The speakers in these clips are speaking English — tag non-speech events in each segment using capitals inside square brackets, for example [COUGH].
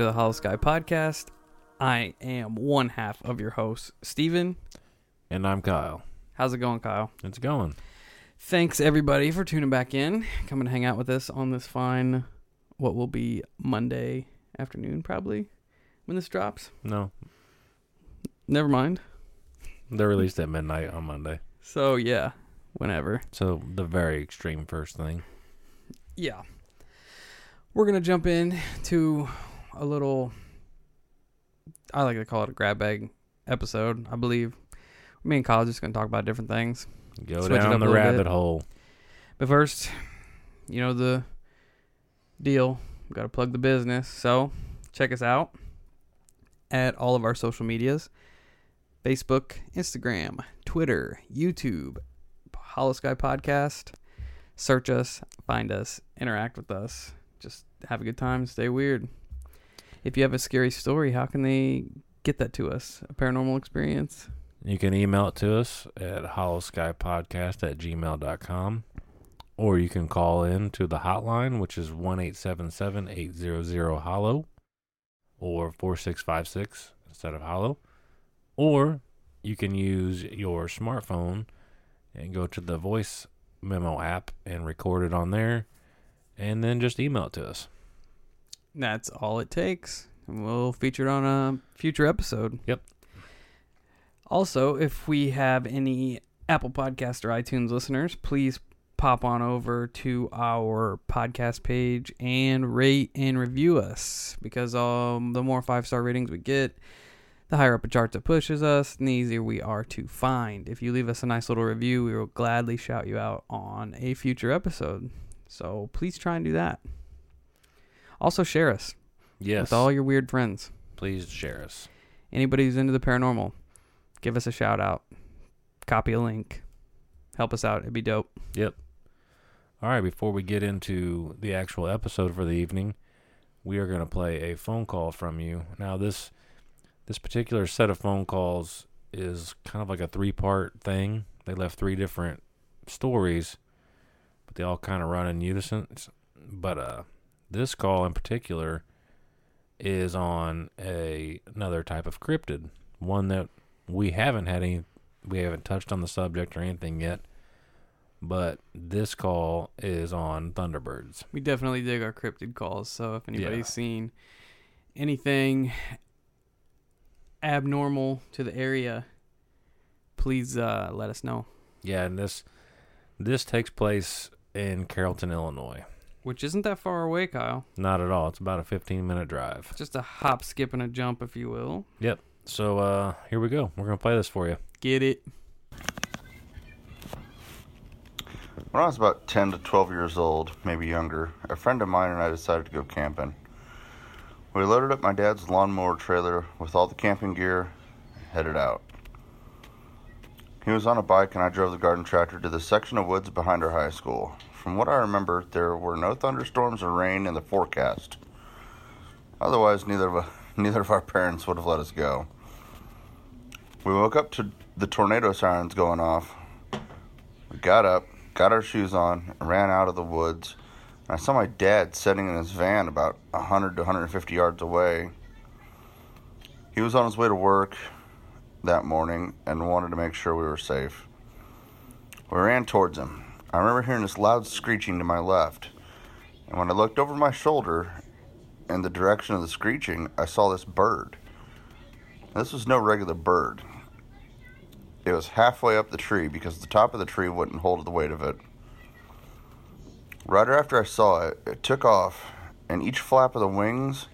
To the Holosky Podcast. I am one half of your host, Steven. And I'm Kyle. How's it going, Kyle? It's going. Thanks, everybody, for tuning back in, coming to hang out with us on this fine, what will be Monday afternoon, probably, when this drops. No, Never mind. they're released at midnight on Monday. So, yeah, whenever. So the very extreme first thing. Yeah. We're going to jump in to a little, I like to call it a grab bag episode, I believe. Me and Kyle are just going to talk about different things. Go Switch down the rabbit bit. hole. But first, you know the deal. We got to plug the business. So, check us out at all of our social medias Facebook, Instagram, Twitter, YouTube, Holosky Podcast. Search us, find us, interact with us. Just have a good time, stay weird. If you have a scary story, how can they get that to us? A paranormal experience? You can email it to us at holoskypodcast at gmail.com. Or you can call in to the hotline, which is 1 877 800 Hollow or 4656 instead of Hollow. Or you can use your smartphone and go to the voice memo app and record it on there and then just email it to us. That's all it takes. And we'll feature it on a future episode. Yep. Also, if we have any Apple Podcast or iTunes listeners, please pop on over to our podcast page and rate and review us because um, the more five star ratings we get, the higher up the charts it pushes us, and the easier we are to find. If you leave us a nice little review, we will gladly shout you out on a future episode. So please try and do that. Also, share us Yes. with all your weird friends. please share us. Anybody who's into the paranormal, give us a shout out. Copy a link. Help us out. It'd be dope. Yep. All right, before we get into the actual episode for the evening, we are going to play a phone call from you. Now, this this particular set of phone calls is kind of like a three-part thing. They left three different stories, but they all kind of run in unison. But uh this call in particular is on a another type of cryptid, one that we haven't had any we haven't touched on the subject or anything yet but this call is on Thunderbirds. We definitely dig our cryptid calls. So if anybody's Yeah. seen anything abnormal to the area, please uh, let us know. Yeah, and this this takes place in Carrollton, Illinois. Which isn't that far away, Kyle. Not at all. It's about a 15 minute drive. Just a hop, skip, and a jump, if you will. Yep. So uh here we go. We're gonna play this for you. Get it? When I was about 10 to 12 years old, maybe younger, a friend of mine and I decided to go camping. We loaded up my dad's lawnmower trailer with all the camping gear, and headed out. He was on a bike and I drove the garden tractor to the section of woods behind our high school. From what I remember, there were no thunderstorms or rain in the forecast. Otherwise, neither of, [LAUGHS] neither of our parents would have let us go. We woke up to the tornado sirens going off. We got up, got our shoes on, and ran out of the woods. And I saw my dad sitting in his van about 100 to 150 yards away. He was on his way to work that morning and wanted to make sure we were safe. We ran towards him. I remember hearing this loud screeching to my left. And when I looked over my shoulder in the direction of the screeching, I saw this bird. This was no regular bird. It was halfway up the tree because the top of the tree wouldn't hold the weight of it. Right after I saw it, it took off, and each flap of the wings,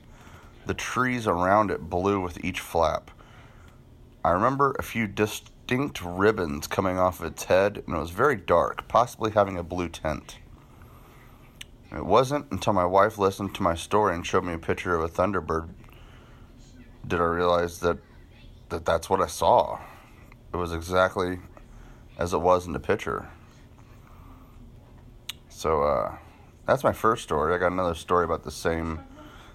the trees around it blew with each flap. I remember a few distinct ribbons coming off of its head, and it was very dark, possibly having a blue tint. It wasn't until my wife listened to my story and showed me a picture of a thunderbird did I realize that, that that's what I saw. It was exactly as it was in the picture. So uh, that's my first story. I got another story about the same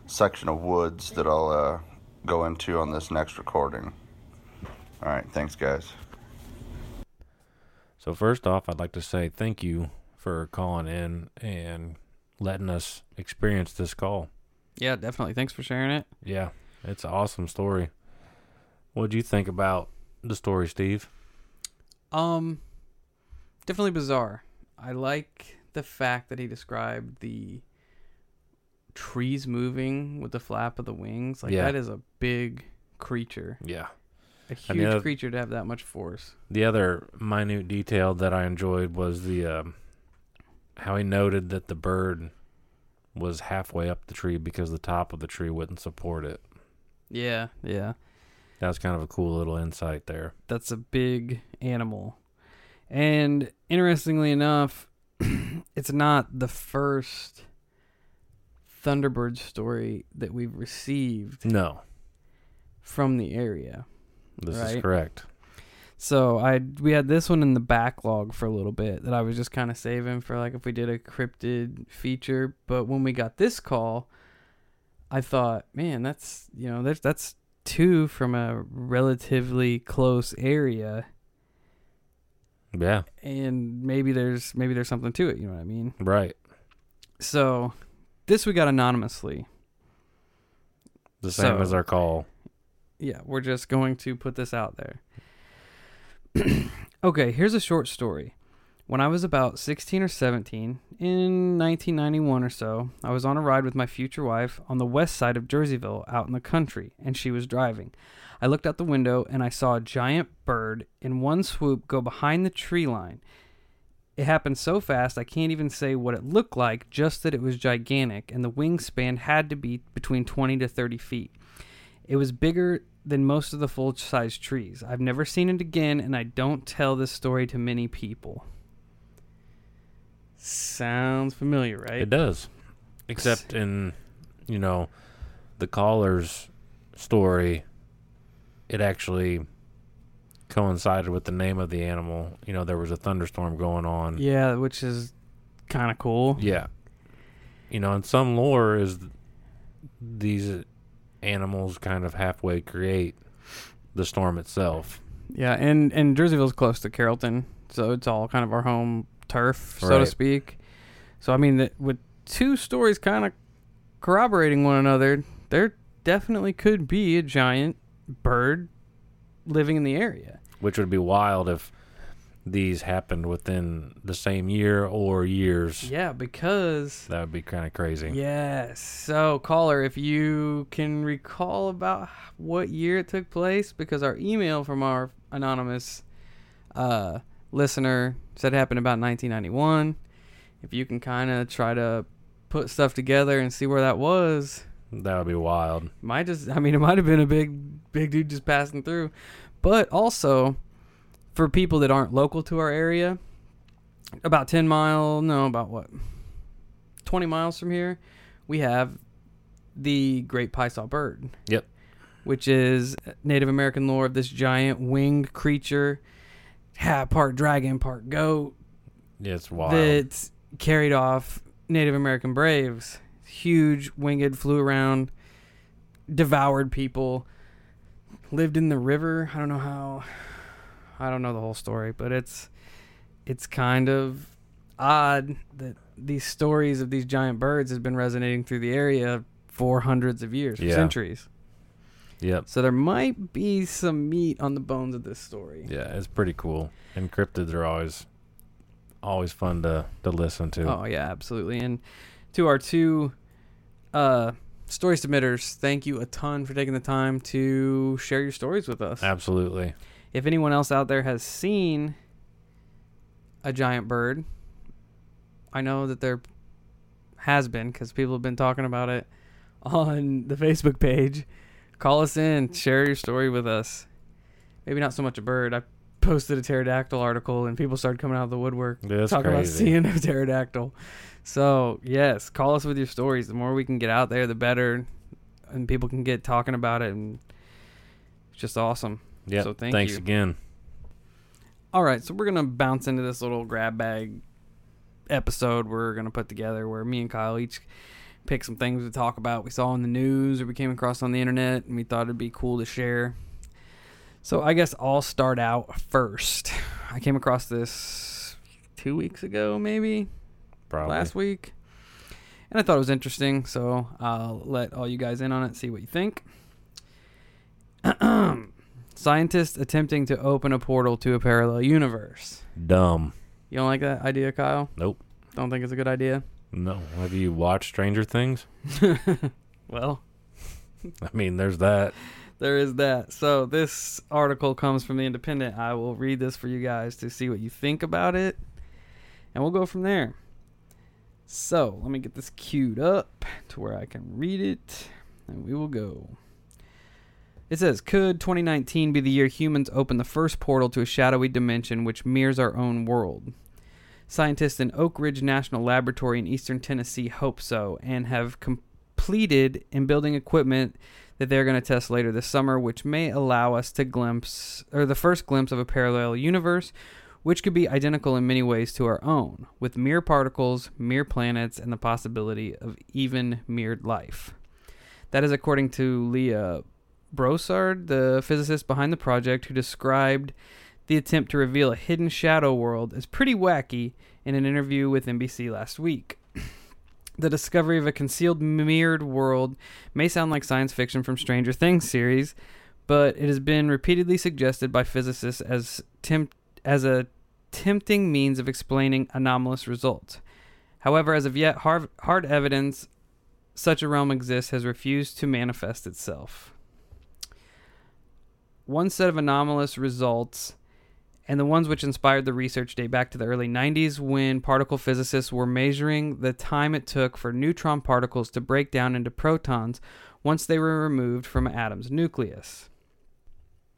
section of woods that I'll uh, go into on this next recording. All right, thanks, guys. So first off, I'd like to say thank you for calling in and letting us experience this call. Yeah, definitely. Thanks for sharing it. Yeah, it's an awesome story. What'd you think about the story, Steve? Um, definitely bizarre. I like the fact that he described the trees moving with the flap of the wings. Like Yeah. that is a big creature, Yeah. A huge the other- creature to have that much force. The other minute detail that I enjoyed was the um, how he noted that the bird was halfway up the tree because the top of the tree wouldn't support it. Yeah, yeah. That was kind of a cool little insight there. That's a big animal. And interestingly enough, [CLEARS THROAT] it's not the first Thunderbird story that we've received No, from the area. This is correct. So I we had this one in the backlog for a little bit that I was just kind of saving for like if we did a cryptid feature. But when we got this call, I thought, man, that's you know, there's that's two from a relatively close area, Yeah, and maybe there's maybe there's something to it. You know what I mean? right. So this we got anonymously. The same So- as our call. Yeah, we're just going to put this out there. [CLEARS THROAT] okay, here's a short story. When I was about 16 or 17, in 1991 or so, I was on a ride with my future wife on the west side of Jerseyville out in the country, and she was driving. I looked out the window and I saw a giant bird in one swoop go behind the tree line. It happened so fast I can't even say what it looked like, just that it was gigantic, and the wingspan had to be between 20 to 30 feet. It was bigger than most of the full size trees. I've never seen it again, and I don't tell this story to many people. Sounds familiar, right? It does. Except in, you know, the caller's story, it actually coincided with the name of the animal. You know, there was a thunderstorm going on. Yeah, which is kind of cool. Yeah. You know, and some lore is these animals kind of halfway create the storm itself. Yeah, and and Jerseyville's close to Carrollton, so it's all kind of our home turf, so to speak. So I mean, that with two stories kind of corroborating one another, there definitely could be a giant bird living in the area. Which would be wild if these happened within the same year or years. Yeah, because That would be kind of crazy. Yes. So, caller, if you can recall about what year it took place, because our email from our anonymous uh, listener said it happened about 1991. If you can kind of try to put stuff together and see where that was, That would be wild. might just, I mean, it might have been a big, big dude just passing through. But also, for people that aren't local to our area, about 10 mile, no, about what? 20 miles from here, we have the Great Piasa bird. Yep. Which is Native American lore of this giant winged creature, half part dragon, part goat, Yeah, it's wild. that carried off Native American braves. Huge winged, flew around, devoured people, lived in the river. I don't know how. I don't know the whole story, but it's it's kind of odd that these stories of these giant birds has been resonating through the area for hundreds of years, for Yeah. centuries. yep. So there might be some meat on the bones of this story. Yeah, it's pretty cool. And cryptids are always always fun to to listen to. Oh yeah, absolutely. And to our two uh story submitters, thank you a ton for taking the time to share your stories with us. Absolutely. If anyone else out there has seen a giant bird, I know that there has been because people have been talking about it [LAUGHS] on the Facebook page. Call us in, share your story with us. Maybe not so much a bird. I posted a pterodactyl article and people started coming out of the woodwork That's talk about seeing a [LAUGHS] pterodactyl. So yes, call us with your stories. The more we can get out there, the better, and people can get talking about it, and it's just awesome. Yep. So thank Thanks you. again. All right, so we're gonna bounce into this little grab bag episode we're gonna put together, where me and Kyle each pick some things to talk about we saw in the news or we came across on the internet, and we thought it'd be cool to share. So I guess I'll start out first. I came across this two weeks ago, maybe. Probably. last week. and I thought it was interesting, so I'll let all you guys in on it, see what you think. [CLEARS THROAT] Scientists attempting to open a portal to a parallel universe. Dumb. You don't like that idea, Kyle? Nope. Don't think it's a good idea? No. Have you watched Stranger Things? [LAUGHS] well, [LAUGHS] I mean, there's that. there is that. So this article comes from the Independent. I will read this for you guys to see what you think about it, and we'll go from there. So let me get this queued up to where I can read it, and we will go. It says, Could 2019 be the year humans open the first portal to a shadowy dimension which mirrors our own world? Scientists in Oak Ridge National Laboratory in eastern Tennessee hope so and have completed in building equipment that they're going to test later this summer, which may allow us to glimpse, or the first glimpse of a parallel universe, which could be identical in many ways to our own, with mirror particles, mirror planets, and the possibility of even mirrored life. That is according to Leah Broussard, the physicist behind the project, who described the attempt to reveal a hidden shadow world as pretty wacky in an interview with NBC last week. [CLEARS THROAT] The discovery of a concealed mirrored world may sound like science fiction from Stranger Things series, but it has been repeatedly suggested by physicists as temp- as a tempting means of explaining anomalous results. However, as of yet, hard, hard evidence such a realm exists has refused to manifest itself. One set of anomalous results and the ones which inspired the research date back to the early 90s when particle physicists were measuring the time it took for neutron particles to break down into protons once they were removed from an atom's nucleus.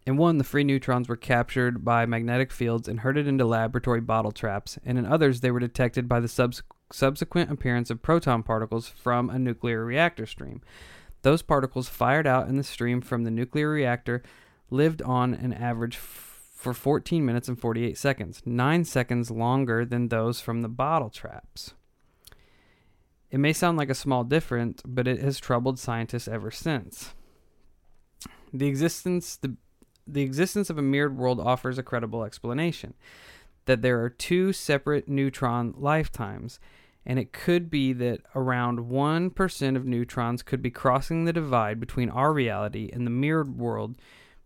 In one, the free neutrons were captured by magnetic fields and herded into laboratory bottle traps, and in others, they were detected by the subs- subsequent appearance of proton particles from a nuclear reactor stream. Those particles fired out in the stream from the nuclear reactor lived on an average f- for 14 minutes and 48 seconds, 9 seconds longer than those from the bottle traps. It may sound like a small difference, but it has troubled scientists ever since. The existence the the existence of a mirrored world offers a credible explanation that there are two separate neutron lifetimes, and it could be that around 1% of neutrons could be crossing the divide between our reality and the mirrored world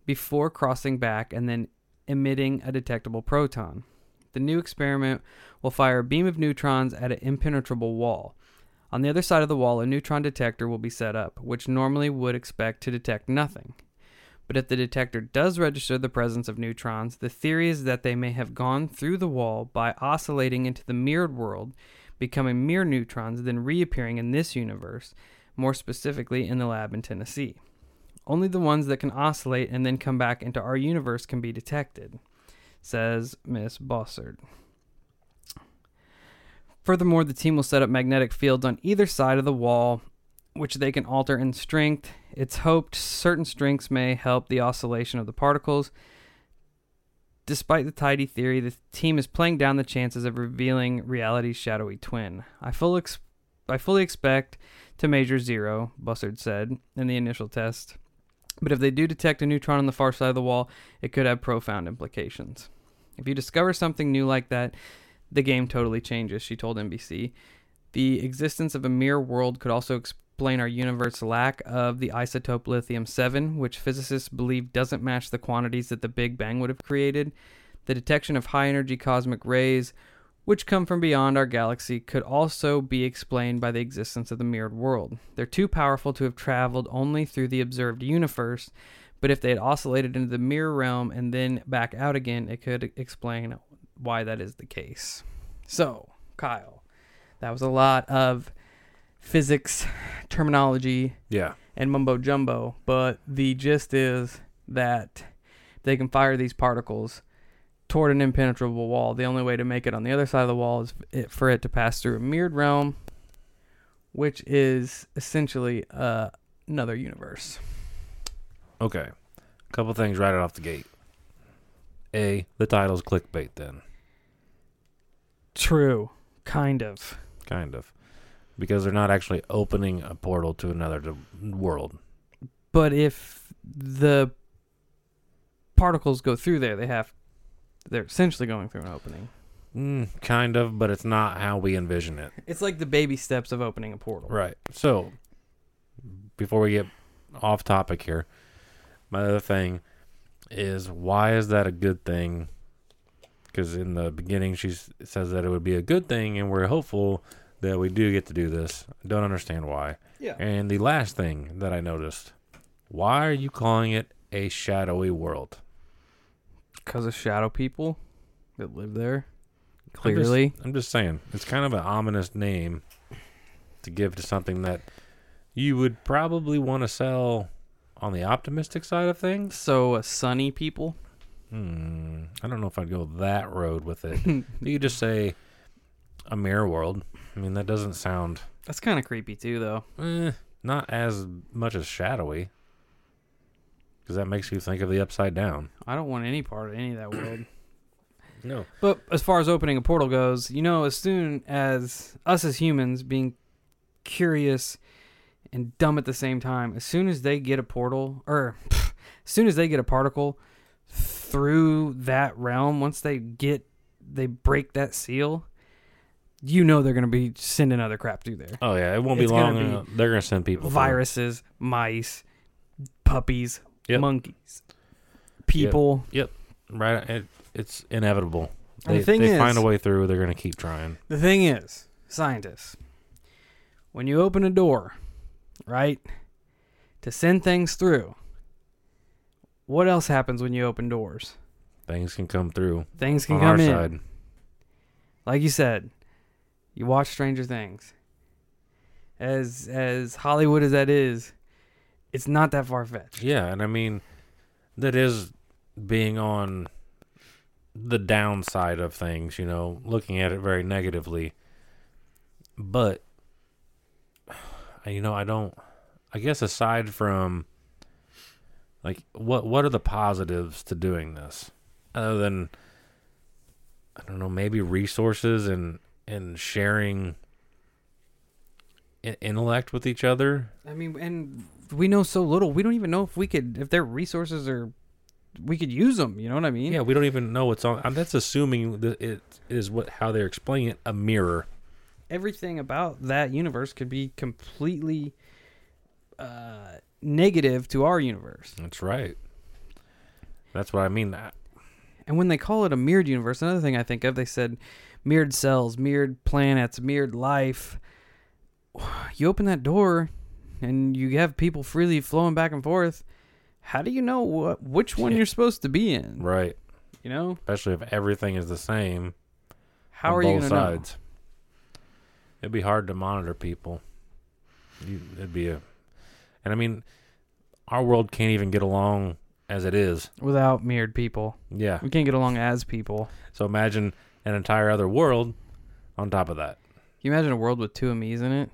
before crossing back and then emitting a detectable proton. The new experiment will fire a beam of neutrons at an impenetrable wall. On the other side of the wall, a neutron detector will be set up, which normally would expect to detect nothing. But if the detector does register the presence of neutrons, the theory is that they may have gone through the wall by oscillating into the mirrored world, becoming mirror neutrons, then reappearing in this universe, more specifically in the lab in Tennessee. Only the ones that can oscillate and then come back into our universe can be detected, says Miss Bossard. Furthermore, the team will set up magnetic fields on either side of the wall, which they can alter in strength. It's hoped certain strengths may help the oscillation of the particles. Despite the tidy theory, the team is playing down the chances of revealing reality's shadowy twin. I, full ex- I fully expect to measure zero, Bussard said in the initial test. But if they do detect a neutron on the far side of the wall, it could have profound implications. If you discover something new like that, the game totally changes, she told NBC. The existence of a mirror world could also explain our universe's lack of the isotope lithium 7, which physicists believe doesn't match the quantities that the Big Bang would have created. The detection of high energy cosmic rays, which come from beyond our galaxy, could also be explained by the existence of the mirrored world. They're too powerful to have traveled only through the observed universe, but if they had oscillated into the mirror realm and then back out again, it could explain why that is the case. So, Kyle, that was a lot of physics terminology Yeah. and mumbo jumbo, but the gist is that they can fire these particles toward an impenetrable wall. The only way to make it on the other side of the wall is it, for it to pass through a mirrored realm, which is essentially uh, another universe. Okay. A couple things right off the gate. A, the title's clickbait then. True, kind of. Kind of. Because they're not actually opening a portal to another world. But if the particles go through there, they have they're essentially going through an opening. Mm, kind of, but it's not how we envision it. [LAUGHS] It's like the baby steps of opening a portal. Right. So, before we get off topic here, my other thing is why is that a good thing? Because in the beginning, she says that it would be a good thing, and we're hopeful that we do get to do this. I don't understand why. Yeah. And the last thing that I noticed why are you calling it a shadowy world? Because of shadow people that live there. I'm just- Clearly. I'm just saying, it's kind of an ominous name to give to something that you would probably want to sell on the optimistic side of things. So, uh, sunny people. Hmm, I don't know if I'd go that road with it. [LAUGHS] you just say a mirror world. I mean, that doesn't sound That's kind of creepy, too, though. eh, not as much as shadowy. Because that makes you think of the upside down. I don't want any part of any of that world. [CLEARS THROAT] No. But as far as opening a portal goes, you know, as soon as us as humans being curious and dumb at the same time, as soon as they get a portal, or pff, [LAUGHS] as soon as they get a particle through that realm, once they get, they break that seal, you know they're going to be sending other crap through there. Oh yeah, it won't be It's gonna long. be they're gonna send people through. Viruses, mice, puppies, Yep. monkeys, people. Yep. Right? It, it's inevitable. And They, the thing they is, find a way through. They're gonna keep trying. The thing is, scientists, when you open a door, right, to send things through, what else happens when you open doors? Things can come through Things can on come our in. side. Like you said, you watch Stranger Things. As as Hollywood as that is, it's not that far fetched. Yeah, and I mean, that is being on the downside of things, you know, looking at it very negatively. But, [SIGHS] you know, I don't, I guess aside from, like, what, what are the positives to doing this? Other than, I don't know, maybe resources and, and sharing in- intellect with each other. I mean, and we know so little. We don't even know if we could, if their resources are, we could use them. You know what I mean? Yeah, we don't even know what's on. And that's assuming that it is what how they're explaining it a mirror. everything about that universe could be completely uh, negative to our universe. That's right. That's what I mean. That And when they call it a mirrored universe, another thing I think of, they said mirrored cells, mirrored planets, mirrored life. [SIGHS] You open that door and you have people freely flowing back and forth. How do you know what which one you're supposed to be in? right, You know, especially if everything is the same how are you both going to. It'd be hard to monitor people. You, it'd be a, and I mean, our world can't even get along as it is. without mirrored people? Yeah. We can't get along as people. So imagine an entire other world on top of that. Can you imagine a world with two Amis in it?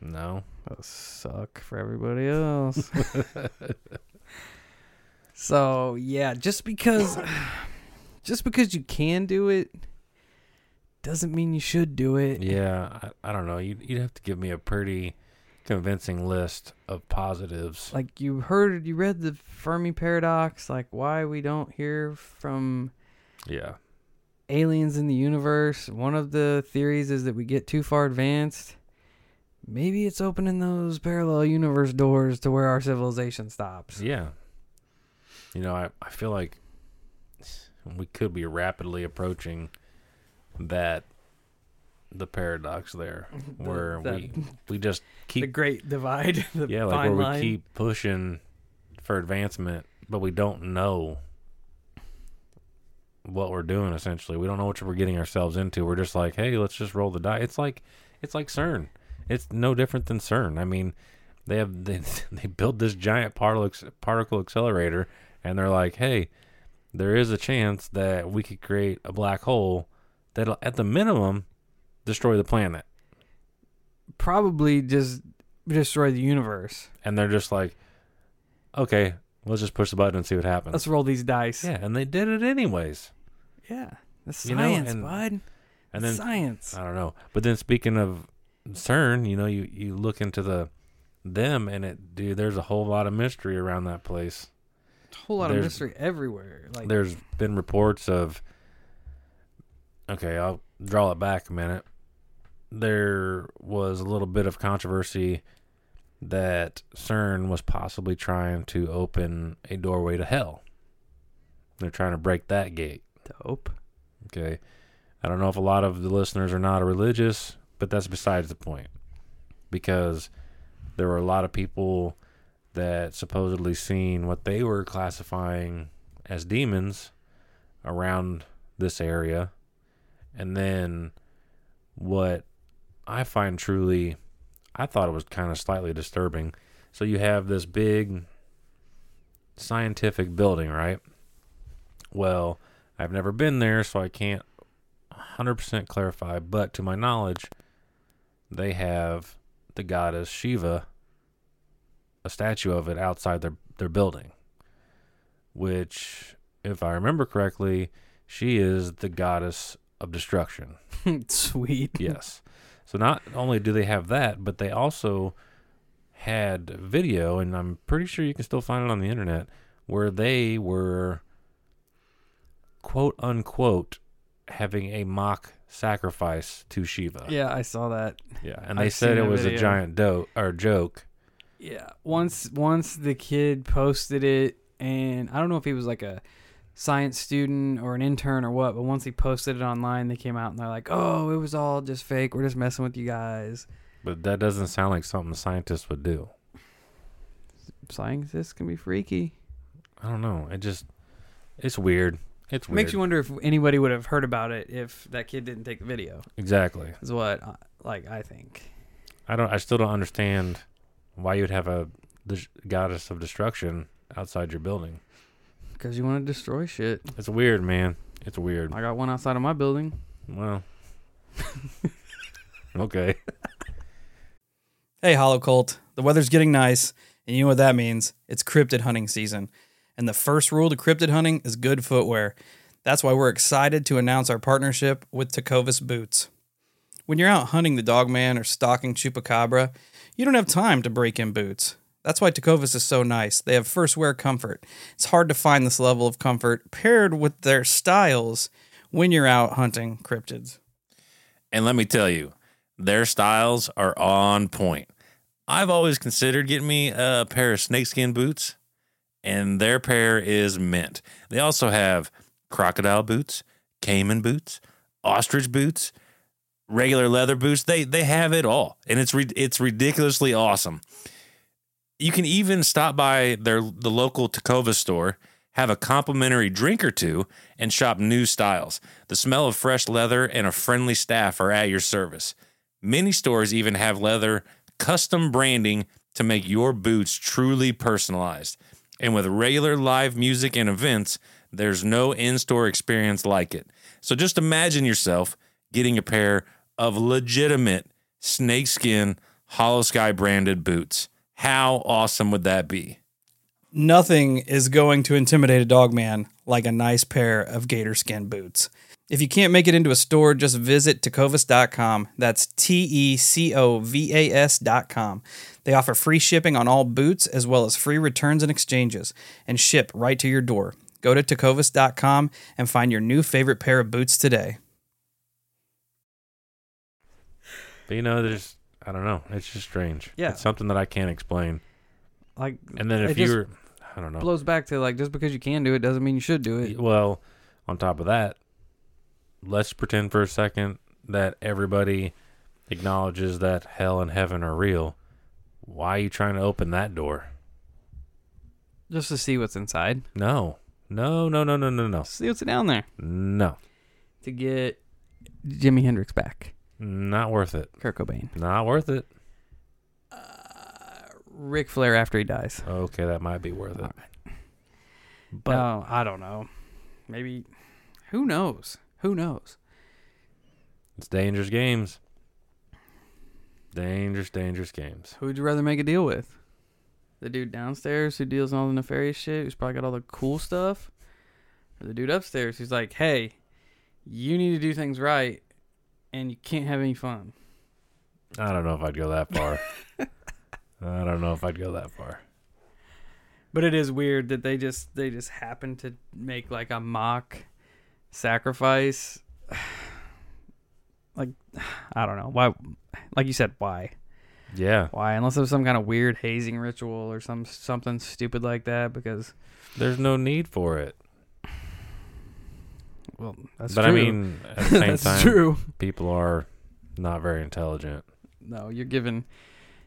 No. That would suck for everybody else. [LAUGHS] so yeah, just because just because you can do it doesn't mean you should do it. Yeah, I, I don't know. You'd, you'd have to give me a pretty convincing list of positives. Like you heard you read the Fermi paradox, like why we don't hear from Yeah. aliens in the universe. One of the theories is that we get too far advanced. Maybe it's opening those parallel universe doors to where our civilization stops. Yeah. You know, I, I feel like we could be rapidly approaching that the paradox there [LAUGHS] where The- we we just keep the great divide. [LAUGHS] The yeah like where line. we keep pushing for advancement but we don't know what we're doing essentially we don't know what we're getting ourselves into we're just like hey let's just roll the die it's like it's like CERN it's no different than CERN I mean they have they, [LAUGHS] they built this giant particle particle accelerator and they're like hey there is a chance that we could create a black hole that'll at the minimum destroy the planet probably just destroy the universe. and they're just like, okay, let's just push the button and see what happens. Let's roll these dice. yeah, and they did it anyways. Yeah. That's You know, science, and- bud. And then science. I don't know, but then speaking of CERN, you know, you you look into the them and it, dude, there's a whole lot of mystery around that place. A whole lot of mystery everywhere. Like There's been reports of okay, I'll draw it back a minute. There was a little bit of controversy that CERN was possibly trying to open a doorway to hell. They're trying to break that gate. Dope. Okay. I don't know if a lot of the listeners are not religious, but that's besides the point. Because there were a lot of people that supposedly seen what they were classifying as demons around this area. And then what I find truly I thought it was kind of slightly disturbing. So you have this big scientific building, right? Well, I've never been there, so I can't 100% clarify, but to my knowledge, they have the goddess Shiva, a statue of it outside their, their building, which, if I remember correctly, she is the goddess of destruction. [LAUGHS] Sweet. Yes. So not only do they have that, but they also had video, and I'm pretty sure you can still find it on the internet, where they were quote unquote having a mock sacrifice to Shiva. Yeah, I saw that. Yeah, and they I've said it was a giant dope or joke. Yeah. Once once the kid posted it and I don't know if he was like a science student or an intern or what, but once he posted it online, they came out and they're like, "Oh, it was all just fake. We're just messing with you guys." But that doesn't sound like something scientists would do. Scientists can be freaky. I don't know. It just it's weird. It's weird. Makes you wonder if anybody would have heard about it if that kid didn't take the video. exactly. Is what uh, like I think. I don't. I still don't understand why you'd have a the goddess of destruction outside your building. Because you want to destroy shit. It's weird, man. It's weird. I got one outside of my building. Well, [LAUGHS] okay. Hey, Hollow Cult. The weather's getting nice, and you know what that means? It's cryptid hunting season. And the first rule to cryptid hunting is good footwear. That's why we're excited to announce our partnership with Tecovas Boots. When you're out hunting the dogman or stalking chupacabra, you don't have time to break in boots. That's why Tecovas is so nice. They have first wear comfort. It's hard to find this level of comfort paired with their styles when you're out hunting cryptids. And let me tell you, their styles are on point. I've always considered getting me a pair of snakeskin boots, and their pair is mint. They also have crocodile boots, caiman boots, ostrich boots, regular leather boots. They they have it all, and it's re- it's ridiculously awesome. You can even stop by their the local Tecovas store, have a complimentary drink or two, and shop new styles. The smell of fresh leather and a friendly staff are at your service. Many stores even have leather custom branding to make your boots truly personalized. And with regular live music and events, there's no in store experience like it. So just imagine yourself getting a pair of legitimate snakeskin Holosky branded boots. How awesome would that be? Nothing is going to intimidate a dog man like a nice pair of gator skin boots. If you can't make it into a store, just visit tecovas.com. That's T E C O V A S.com. They offer free shipping on all boots as well as free returns and exchanges and ship right to your door. Go to tecovas.com and find your new favorite pair of boots today. But you know, there's I don't know. It's just strange. Yeah. It's something that I can't explain. Like And then if you just were, I don't know. blows back to like just because you can do it doesn't mean you should do it. Well, on top of that, let's pretend for a second that everybody acknowledges that hell and heaven are real. Why are you trying to open that door? Just to see what's inside. No. No, no, no, no, no, no. See what's down there. No. To get Jimi Hendrix back. Not worth it. Kurt Cobain. Not worth it. Uh, Ric Flair after he dies. Okay, that might be worth it. But no, I don't know. Maybe who knows? Who knows? It's dangerous games. Dangerous, dangerous games. Who would you rather make a deal with? The dude downstairs who deals in all the nefarious shit, who's probably got all the cool stuff? Or the dude upstairs who's like, hey, you need to do things right and you can't have any fun. I don't know if I'd go that far. [LAUGHS] I don't know if I'd go that far. But it is weird that they just they just happen to make like a mock sacrifice. [SIGHS] like [SIGHS] I don't know why. Like you said, why? Yeah, Why? Unless there's some kind of weird hazing ritual or some something stupid like that. Because there's no need for it. well, that's but true. I mean, at the [LAUGHS] same that's time, true. people are not very intelligent. No, you're giving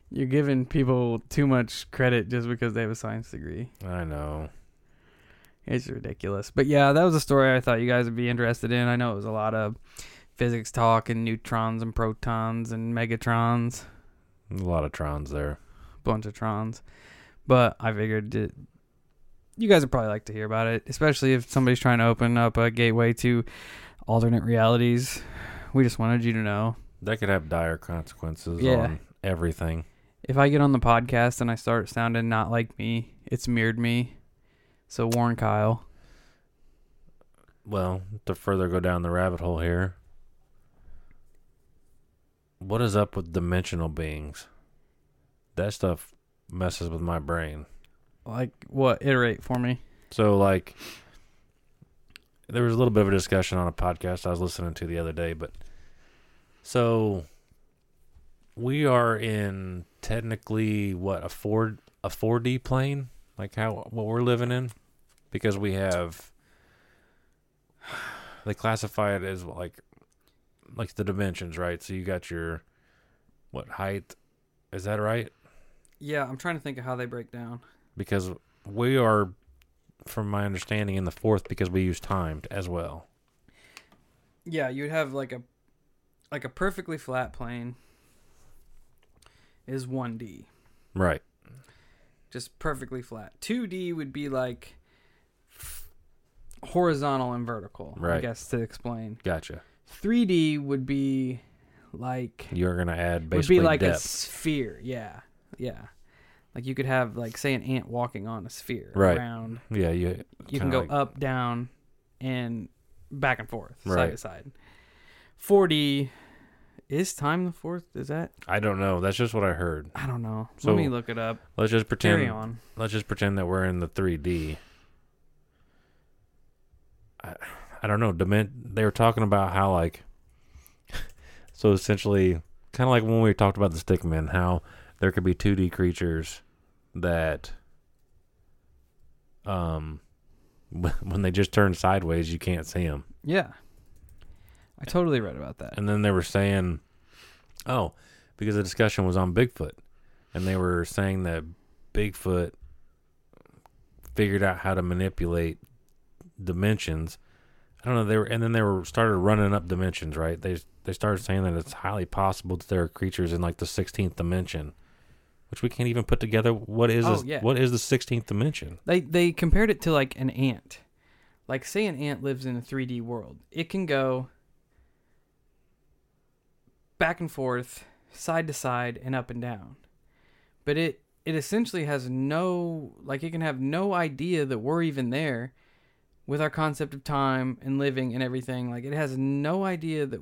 you're giving people too much credit just because they have a science degree. I know. It's ridiculous. But yeah, that was a story I thought you guys would be interested in. I know it was a lot of physics talk and neutrons and protons and megatrons, A lot of trons there. bunch of trons. But I figured it, you guys would probably like to hear about it, especially if somebody's trying to open up a gateway to alternate realities. We just wanted you to know. That could have dire consequences Yeah. on everything. If I get on the podcast and I start sounding not like me, it's mirrored me. So warn Kyle. Well, to further go down the rabbit hole here, what is up with dimensional beings? That stuff messes with my brain. Like what? Iterate for me. So, like, there was a little bit of a discussion on a podcast I was listening to the other day, but so we are in technically what a four a four D plane, like how what we're living in, because we have they classify it as like like the dimensions, right? So you got your what height? Is that right? Yeah, I'm trying to think of how they break down. Because we are, from my understanding, in the fourth because we use timed as well. Yeah, you'd have like a like a perfectly flat plane is 1D. Right. Just perfectly flat. 2D would be like horizontal and vertical, right. I guess to explain. Gotcha. 3D would be like You're gonna add basically would be like a sphere. Yeah. Yeah. Like you could have like say an ant walking on a sphere Right. around yeah, you. you can go like- up, down, and back and forth, side to side. 4D is time the fourth? Is that? I don't know. That's just what I heard. I don't know. So, Let me look it up. Let's just pretend. Carry on. Let's just pretend that we're in the 3D. I, I don't know. Dimen- they were talking about how like. [LAUGHS] so essentially, kind of like when we talked about the stickmen, how there could be 2D creatures that. Um, [LAUGHS] when they just turn sideways, you can't see them. Yeah. I totally read about that. And then they were saying, oh, because the discussion was on Bigfoot. And they were saying that Bigfoot figured out how to manipulate dimensions. I don't know. They were, and then they were started running up dimensions, right? They they started saying that it's highly possible that there are creatures in like the 16th dimension, which we can't even put together. What is Oh, this, yeah. what is the 16th dimension? They they compared it to like an ant. Like say an ant lives in a 3D world. It can go back and forth, side to side and up and down. But it it essentially has no like it can have no idea that we're even there with our concept of time and living and everything. Like it has no idea that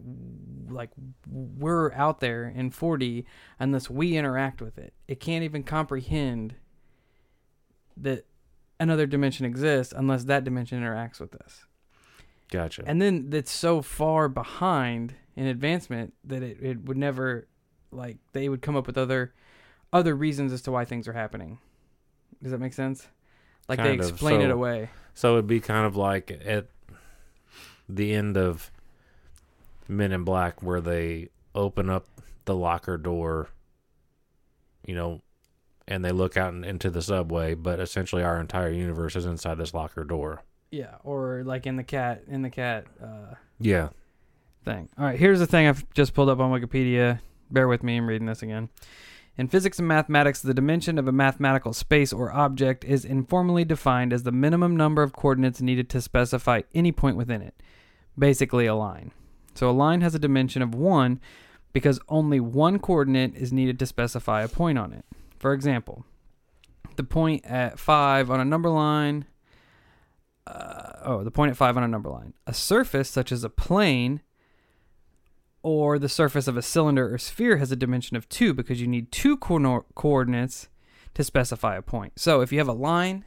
like we're out there in 4D unless we interact with it. It can't even comprehend that another dimension exists unless that dimension interacts with us. Gotcha. And then that's so far behind in advancement that it, it would never like they would come up with other other reasons as to why things are happening. Does that make sense? Like they Kind of. explain it away. So it'd be kind of like at the end of Men in Black where they open up the locker door, you know, and they look out into the subway, but essentially our entire universe is inside this locker door. Yeah, or like in the cat in the cat uh Yeah. Thing. All right, here's the thing I've just pulled up on Wikipedia. Bear with me, I'm reading this again. In physics and mathematics, the dimension of a mathematical space or object is informally defined as the minimum number of coordinates needed to specify any point within it. Basically, a line. So a line has a dimension of 1 because only one coordinate is needed to specify a point on it. For example, the point at 5 on a number line. Uh, oh, the point at 5 on a number line. A surface, such as a plane, or the surface of a cylinder or sphere has a dimension of 2 because you need two co- coordinates to specify a point. So if you have a line,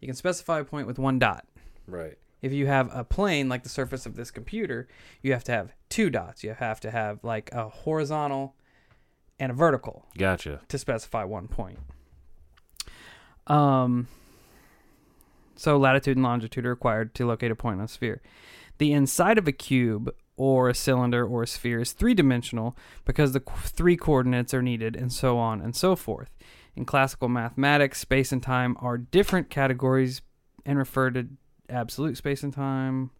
you can specify a point with one dot. Right. If you have a plane like the surface of this computer, you have to have two dots. You have to have like a horizontal and a vertical Gotcha. to specify one point. Um, so latitude and longitude are required to locate a point on a sphere. The inside of a cube or a cylinder or a sphere is three dimensional because the qu- three coordinates are needed, and so on and so forth. In classical mathematics, space and time are different categories and refer to absolute space and time.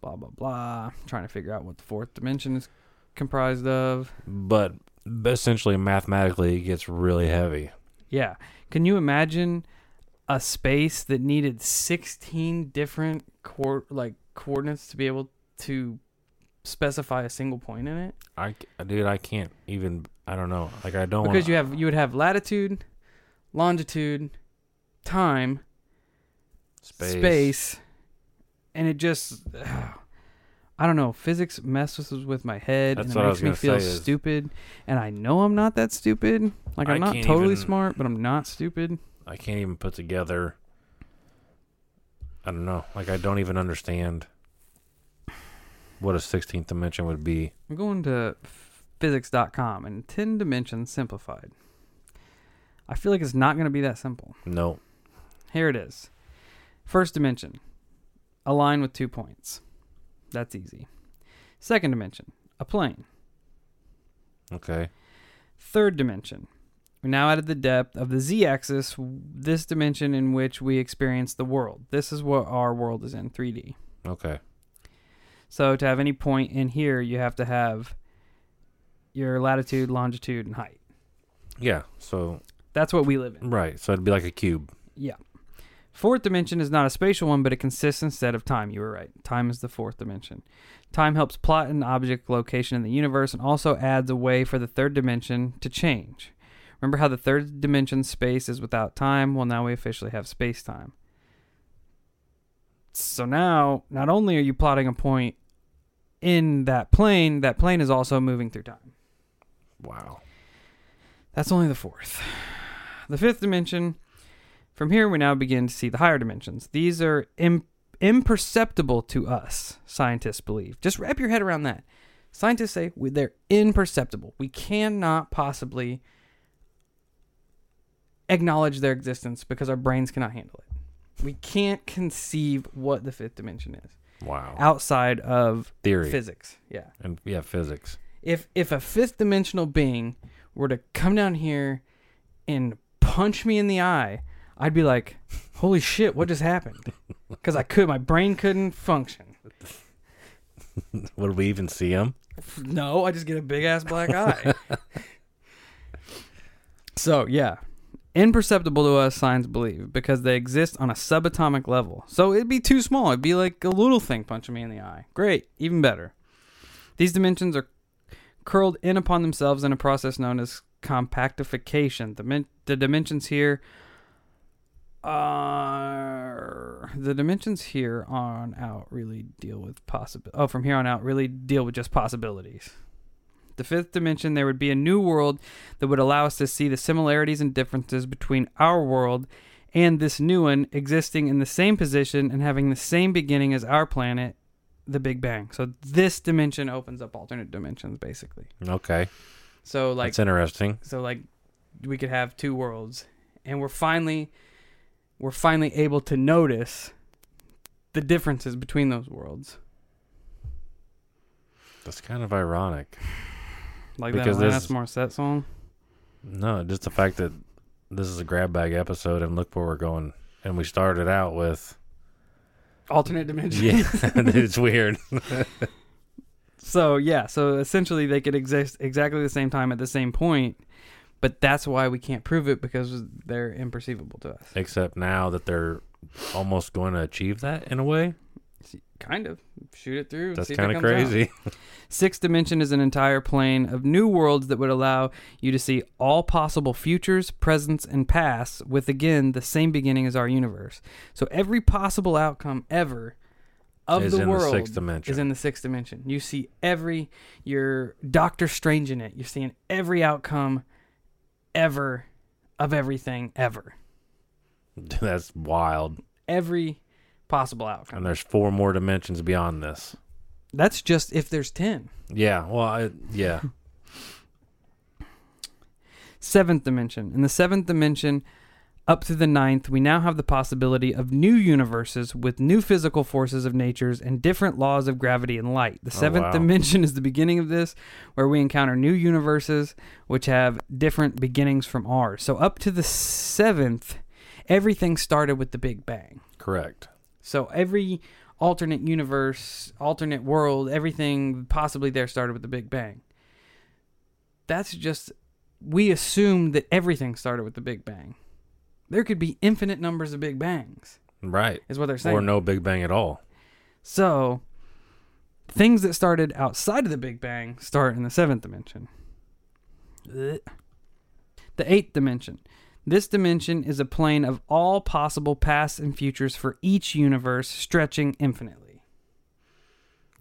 Blah blah blah. trying to figure out what the fourth dimension is comprised of. But essentially, mathematically, it gets really heavy. Yeah. Can you imagine a space that needed 16 different co- like coordinates to be able to specify a single point in it? I, dude, I can't even. I don't know. Like, I don't. Because wanna, you have you would have latitude, longitude, time, space. space, and it just [SIGHS] I don't know. Physics messes with my head That's and it makes me feel is- stupid. And I know I'm not that stupid. Like I'm I not totally even- smart, but I'm not stupid. I can't even put together. I don't know. Like, I don't even understand what a 16th dimension would be. I'm going to physics.com and 10 dimensions simplified. I feel like it's not going to be that simple. No. Here it is. First dimension, a line with two points. That's easy. Second dimension, a plane. Okay. Third dimension, we now added the depth of the z axis, this dimension in which we experience the world. This is what our world is in 3D. Okay. So to have any point in here, you have to have your latitude, longitude, and height. Yeah. So, That's what we live in. right. So it'd be like a cube. Yeah. Fourth dimension is not a spatial one, but it consists instead of time. You were right. Time is the fourth dimension. Time helps plot an object location in the universe and also adds a way for the third dimension to change. Remember how the third dimension space is without time? Well, now we officially have space time. So now, not only are you plotting a point in that plane, that plane is also moving through time. Wow. That's only the fourth. The fifth dimension. From here, we now begin to see the higher dimensions. These are Im- imperceptible to us, scientists believe. Just wrap your head around that. Scientists say we, they're imperceptible. We cannot possibly acknowledge their existence because our brains cannot handle it. We can't conceive what the fifth dimension is Wow. outside of Theory. physics. Yeah and yeah, physics. if if a fifth dimensional being were to come down here and punch me in the eye, I'd be like, "Holy shit, what just happened?" [LAUGHS] Because I could, my brain couldn't function. [LAUGHS] Would we even see him? No, I just get a big ass black eye. [LAUGHS] so yeah, imperceptible to us, science believe, because they exist on a subatomic level. So it'd be too small. It'd be like a little thing punching me in the eye. Great, even better. These dimensions are curled in upon themselves in a process known as compactification. The, the dimensions here are the dimensions here on out really deal with possible. Oh, from here on out really deal with just possibilities. The fifth dimension, there would be a new world that would allow us to see the similarities and differences between our world and this new one existing in the same position and having the same beginning as our planet, the Big Bang. So this dimension opens up alternate dimensions, basically. Okay. So like That's interesting. so like we could have two worlds and we're finally we're finally able to notice the differences between those worlds. That's kind of ironic. Like Because that Alanis Morissette song. No, just the fact that this is a grab bag episode and look where we're going. And we started out with Alternate dimensions. yeah, [LAUGHS] [LAUGHS] it's weird. So yeah, so essentially they could exist exactly the same time at the same point, but that's why we can't prove it because they're imperceivable to us. Except now that they're almost going to achieve that in a way. Kind of shoot it through. That's see if it kind of crazy. [LAUGHS] Sixth dimension is an entire plane of new worlds that would allow you to see all possible futures, presents, and pasts with again the same beginning as our universe. So every possible outcome ever of Is the in the world sixth dimension. is in the sixth dimension. You see every you're Doctor Strange in it. You're seeing every outcome ever of everything ever. [LAUGHS] That's wild. Every possible outcome. And there's four more dimensions beyond this. That's just if there's 10. Yeah. Well, I, yeah. Seventh dimension. In the seventh dimension, up to the ninth, we now have the possibility of new universes with new physical forces of natures and different laws of gravity and light. The Oh, seventh wow. dimension is the beginning of this, where we encounter new universes which have different beginnings from ours. So up to the seventh, everything started with the Big Bang. Correct. So every alternate universe, alternate world, everything possibly there started with the Big Bang. That's just we assume that everything started with the Big Bang. There could be infinite numbers of Big Bangs, Right. is what they're saying. Or no Big Bang at all. So things that started outside of the Big Bang start in the seventh dimension. The eighth dimension. This dimension is a plane of all possible pasts and futures for each universe, stretching infinitely.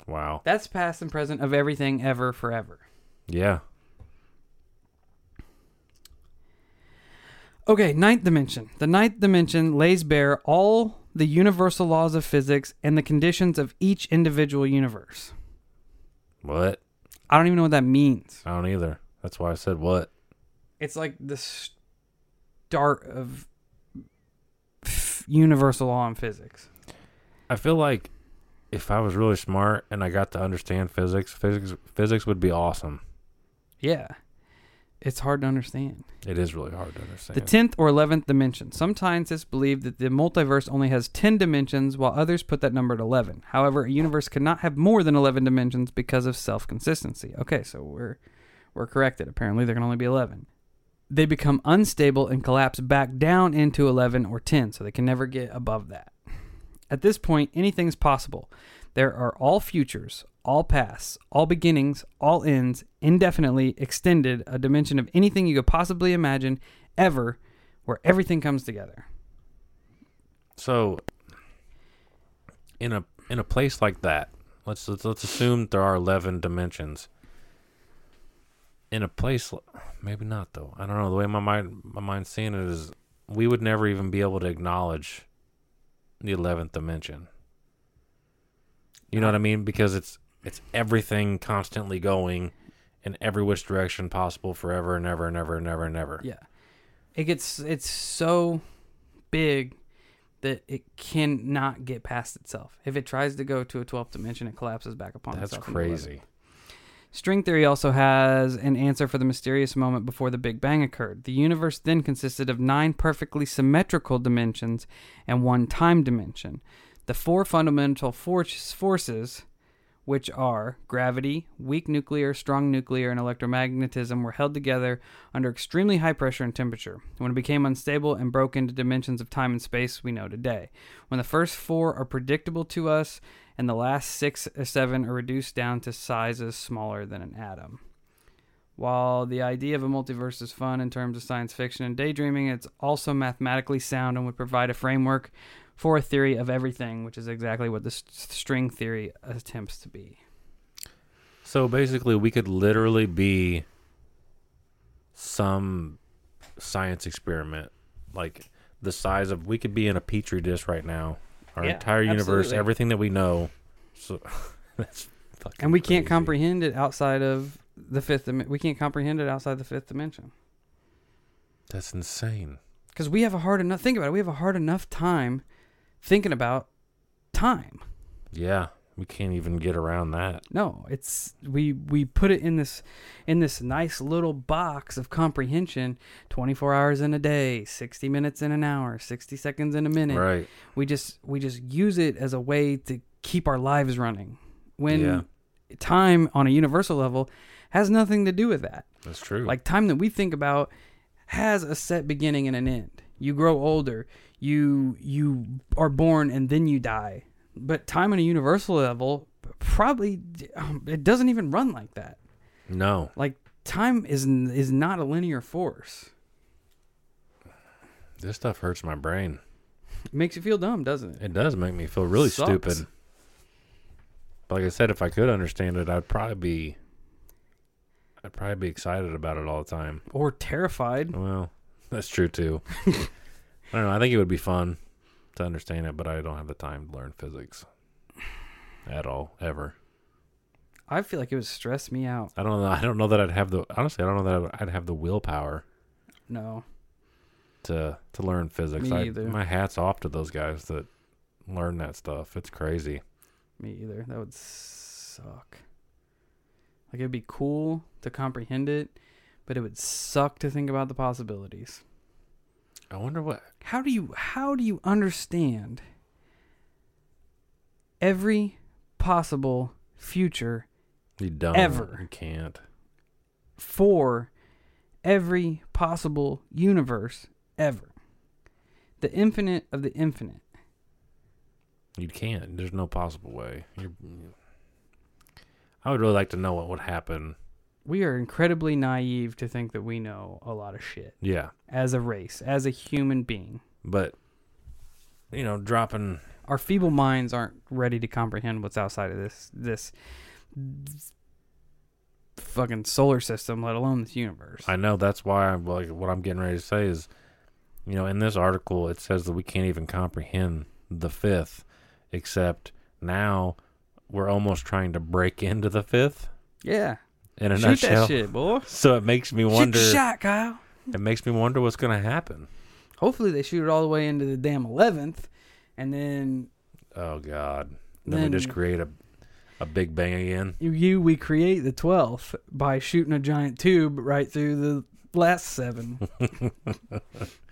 Wow. That's past and present of everything ever, forever. Yeah. Okay, ninth dimension. The ninth dimension lays bare all the universal laws of physics and the conditions of each individual universe. What? I don't even know what that means. I don't either. That's why I said what. It's like the start of universal law in physics. I feel like if I was really smart and I got to understand physics, physics physics would be awesome. Yeah. It's hard to understand. It is really hard to understand. The 10th or 11th dimension. Some scientists believe that the multiverse only has 10 dimensions, while others put that number at 11. However, a universe cannot have more than 11 dimensions because of self consistency. Okay, so we're, we're corrected. Apparently, there can only be 11. They become unstable and collapse back down into 11 or 10, so they can never get above that. At this point, anything's possible. There are all futures, all pasts, all beginnings, all ends, indefinitely extended, a dimension of anything you could possibly imagine ever where everything comes together. So, in a in a place like that, let's let's, let's assume there are eleven dimensions. In a place, maybe not though. I don't know. The way my mind my mind's seeing it is, we would never even be able to acknowledge the eleventh dimension. You know what I mean? Because it's it's everything constantly going in every which direction possible forever and ever and ever and ever and ever. Yeah. It gets it's so big that it cannot get past itself. If it tries to go to a 12th dimension, it collapses back upon That's itself. into 11. crazy. String theory also has an answer for the mysterious moment before the Big Bang occurred. The universe then consisted of nine perfectly symmetrical dimensions and one time dimension. The four fundamental for- forces, which are gravity, weak nuclear, strong nuclear, and electromagnetism, were held together under extremely high pressure and temperature. When it became unstable and broke into dimensions of time and space we know today. When the first four are predictable to us, and the last six or seven are reduced down to sizes smaller than an atom. While the idea of a multiverse is fun in terms of science fiction and daydreaming, it's also mathematically sound and would provide a framework for a theory of everything, which is exactly what the string theory attempts to be. So basically, we could literally be some science experiment, like the size of. We could be in a petri dish right now. Our Yeah, entire universe, absolutely. everything that we know. So [LAUGHS] that's fucking. And we can't comprehend it outside of the fifth. We can't comprehend it outside the fifth dimension That's insane. because we have a hard enough. Think about it. We have a hard enough time thinking about time. Yeah, we can't even get around that. No, it's we we put it in this in this nice little box of comprehension. Twenty four hours in a day, sixty minutes in an hour, sixty seconds in a minute. Right. We just we just use it as a way to keep our lives running. When Yeah. time on a universal level has nothing to do with that. That's true. Like time that we think about has a set beginning and an end. You grow older, you you are born and then you die. But time on a universal level probably um, it doesn't even run like that. no. Like time is is not a linear force. This stuff hurts my brain. It makes you feel dumb, doesn't it? It does make me feel really Sucks. stupid. But like I said, if I could understand it, I'd probably be. I'd probably be excited about it all the time. Or terrified. Well, that's true too. [LAUGHS] I don't know. I think it would be fun. To understand it, but I don't have the time to learn physics at all ever. I feel like it would stress me out. I don't know. I don't know that I'd have the honestly. I don't know that I'd have the willpower No. to to learn physics. Me I, either. My hats off to those guys that learn that stuff. It's crazy. Me either. That would suck. Like it'd be cool to comprehend it, but it would suck to think about the possibilities. I wonder what. How do you how do you understand every possible future You don't Ever. You can't. for every possible universe ever? The infinite of the infinite. You can't. There's no possible way. You're, I would really like to know what would happen. We are incredibly naive to think that we know a lot of shit Yeah, as a race, as a human being. but you know, dropping. our feeble minds aren't ready to comprehend what's outside of this this fucking solar system, let alone this universe. I know that's why I'm like what I'm getting ready to say is, you know, in this article it says that we can't even comprehend the fifth, except now we're almost trying to break [LAUGHS] into the fifth. yeah, In a shoot nutshell. that shit, boy. [LAUGHS] So it makes me wonder. Shoot wonder. the shot, Kyle. It makes me wonder what's going to happen. Hopefully, they shoot it all the way into the damn eleventh, and then Oh God! Then, we just create a a big bang again. you, you we create the twelfth by shooting a giant tube right through the last seven. [LAUGHS]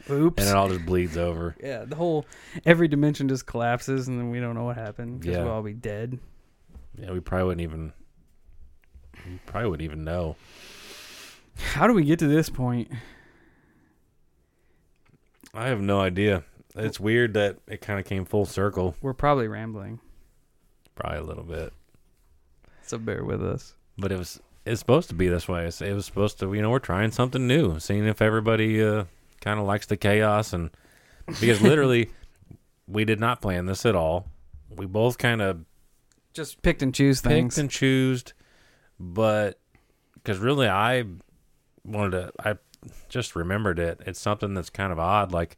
Oops. and it all just bleeds over. yeah, the whole every dimension just collapses, and then we don't know what happened because Yeah. we'll all be dead. Yeah, we probably wouldn't even. We probably wouldn't even know. How do we get to this point? I have no idea. It's weird that it kind of came full circle. We're probably rambling, Probably a little bit, so bear with us. but it was. It's supposed to be this way. It's, it was supposed to. You know, we're trying something new, seeing if everybody uh, kind of likes the chaos, and because literally, [LAUGHS] we did not plan this at all. We both kind of Just picked and choose picked things. and choosed, but because really I wanted to, I just remembered it. It's something that's kind of odd, like,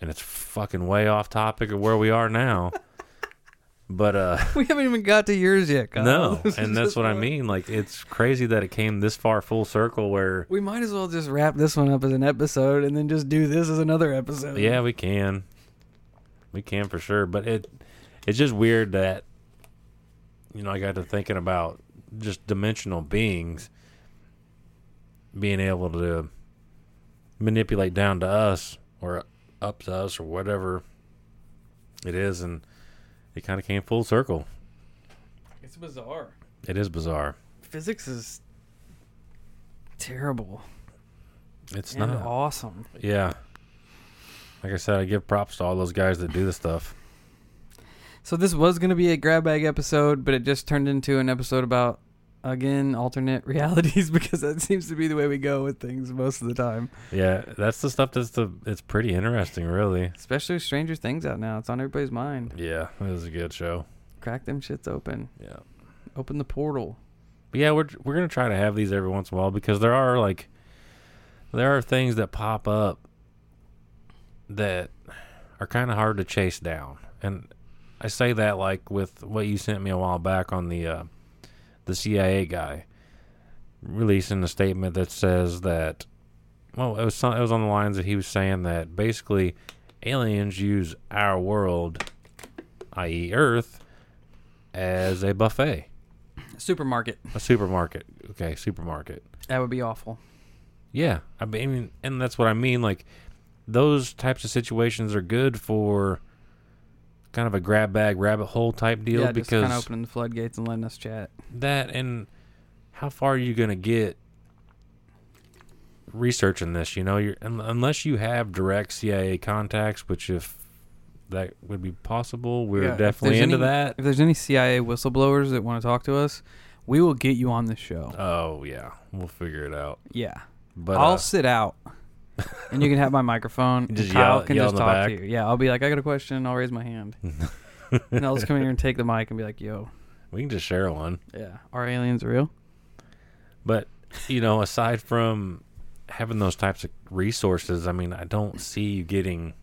and it's fucking way off topic of where we are now. [LAUGHS] but uh, [LAUGHS] we haven't even got to yours yet, Kyle. no, [LAUGHS] This and that's what I mean. Like, it's crazy that it came this far full circle. Where We might as well just wrap this one up as an episode and then just do this as another episode. yeah, we can, we can for sure. But it, it's just weird that, you know, I got to thinking about just dimensional beings being able to manipulate down to us or up to us or whatever it is and it kind of came full circle. It's bizarre. it is bizarre. Physics is terrible. It's and not. awesome. yeah. Like i said i give props to all those guys that do the stuff So this was going to be a grab bag episode, but it just turned into an episode about again alternate [LAUGHS] realities because that seems to be the way we go with things most of the time. yeah that's the stuff that's the it's pretty interesting really Especially with Stranger Things out now. It's on everybody's mind. yeah it was a good show Crack them shits open. yeah Open the portal. But yeah, we're we're gonna try to have these every once in a while because there are like there are things that pop up that are kind of hard to chase down, and I say that like with what you sent me a while back on the uh, the CIA guy releasing a statement that says that well it was some, it was on the lines that he was saying that basically aliens use our world, i.e. Earth, as a buffet. Supermarket. A supermarket. Okay, supermarket. That would be awful. Yeah, I mean, and that's what I mean. Like, those types of situations are good for kind of a grab bag rabbit hole type deal yeah, because kind of opening the floodgates and letting us chat. that and how far are you going to get researching this? You know, you're un- unless you have direct CIA contacts, which if that would be possible, we're Yeah, definitely into any- that. If there's any CIA whistleblowers that want to talk to us, we will get you on the show. Oh yeah, we'll figure it out. yeah. But I'll uh, sit out. [LAUGHS] and you can have my microphone. and Just Kyle yell- can yell just in the talk back. to you. Yeah, I'll be like, I got a question. I'll raise my hand. [LAUGHS] and I'll just come in here and take the mic and be like, yo, we can just share one. yeah, are aliens real? But you know, aside from having those types of resources, I mean, I don't see you getting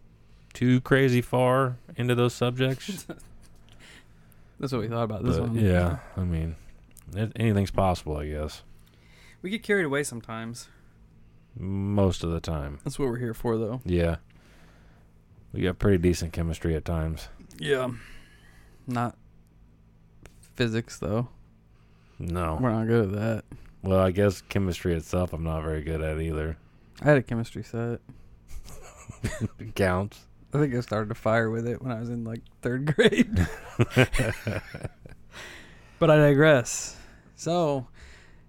too crazy far into those subjects. [LAUGHS] That's what we thought about this but one. yeah, I mean, it, anything's possible, I guess. We get carried away sometimes. Most of the time. That's what we're here for, though. Yeah. We got pretty decent chemistry at times. Yeah. Not physics, though. No. We're not good at that. Well, I guess chemistry itself, I'm not very good at either. I had a chemistry set. [LAUGHS] Counts. I think I started to fire with it when I was in like third grade. [LAUGHS] [LAUGHS] but I digress. So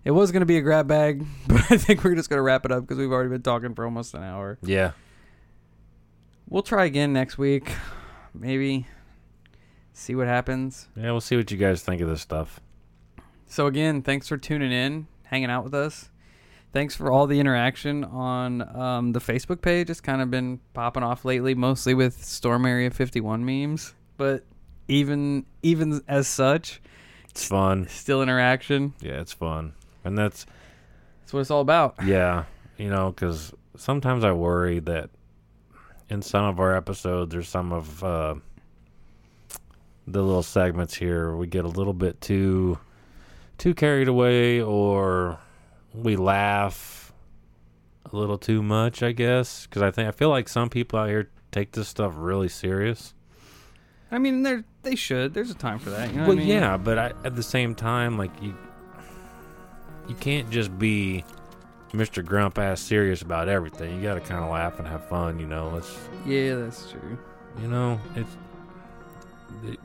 it was going to be a grab bag, [LAUGHS] but I think we're just going to wrap it up because we've already been talking for almost an hour. Yeah. We'll try again next week. Maybe see what happens. Yeah, we'll see what you guys think of this stuff. So again, thanks for tuning in, hanging out with us. Thanks for all the interaction on um, the Facebook page. It's kind of been popping off lately, mostly with Storm Area 51 memes. But even even as such, It's fun. still interaction. Yeah, it's fun. And that's, That's what it's all about. [LAUGHS] yeah, you know, because sometimes I worry that in some of our episodes or some of uh, the little segments here, we get a little bit too too carried away or we laugh a little too much, I guess. Because I think I feel like some people out here take this stuff really serious. I mean, they they should. There's a time for that. You know well, what I mean? yeah, but I, at the same time, like you, you can't just be Mr. Grump ass serious about everything. You got to kind of laugh and have fun. You know, it's Yeah, that's true. you know it's it,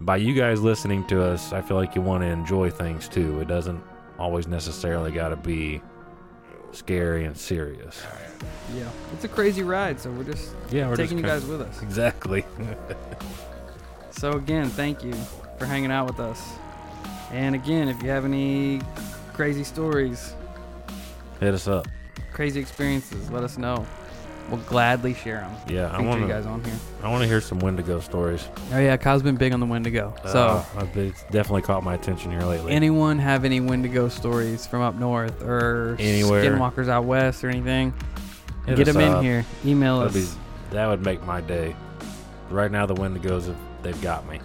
by you guys listening to us. I feel like you want to enjoy things too. It doesn't always necessarily got to be scary and serious. Yeah, it's a crazy ride. So we're just Yeah, we're taking you guys with us. exactly. [LAUGHS] So again, thank you for hanging out with us. And again, if you have any crazy stories, Hit us up. crazy experiences, let us know. We'll gladly share them. Yeah, I Feature want you to. guys on here. I want to hear some Wendigo stories. Oh yeah, Kyle's been big on the Wendigo. So Uh, I've been- it's definitely caught my attention here lately. anyone have any Wendigo stories from up north or Anywhere. skinwalkers out west or anything? Hit Get us them in up. here. Email That'd us. be, that would make my day. Right now, the Wendigos have they've got me.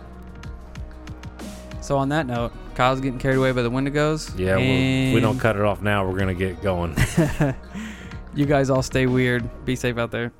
So on that note, Kyle's getting carried away by the Wendigos. Yeah, well, if we don't cut it off now, we're gonna get going. [LAUGHS] you guys all stay weird. Be safe out there.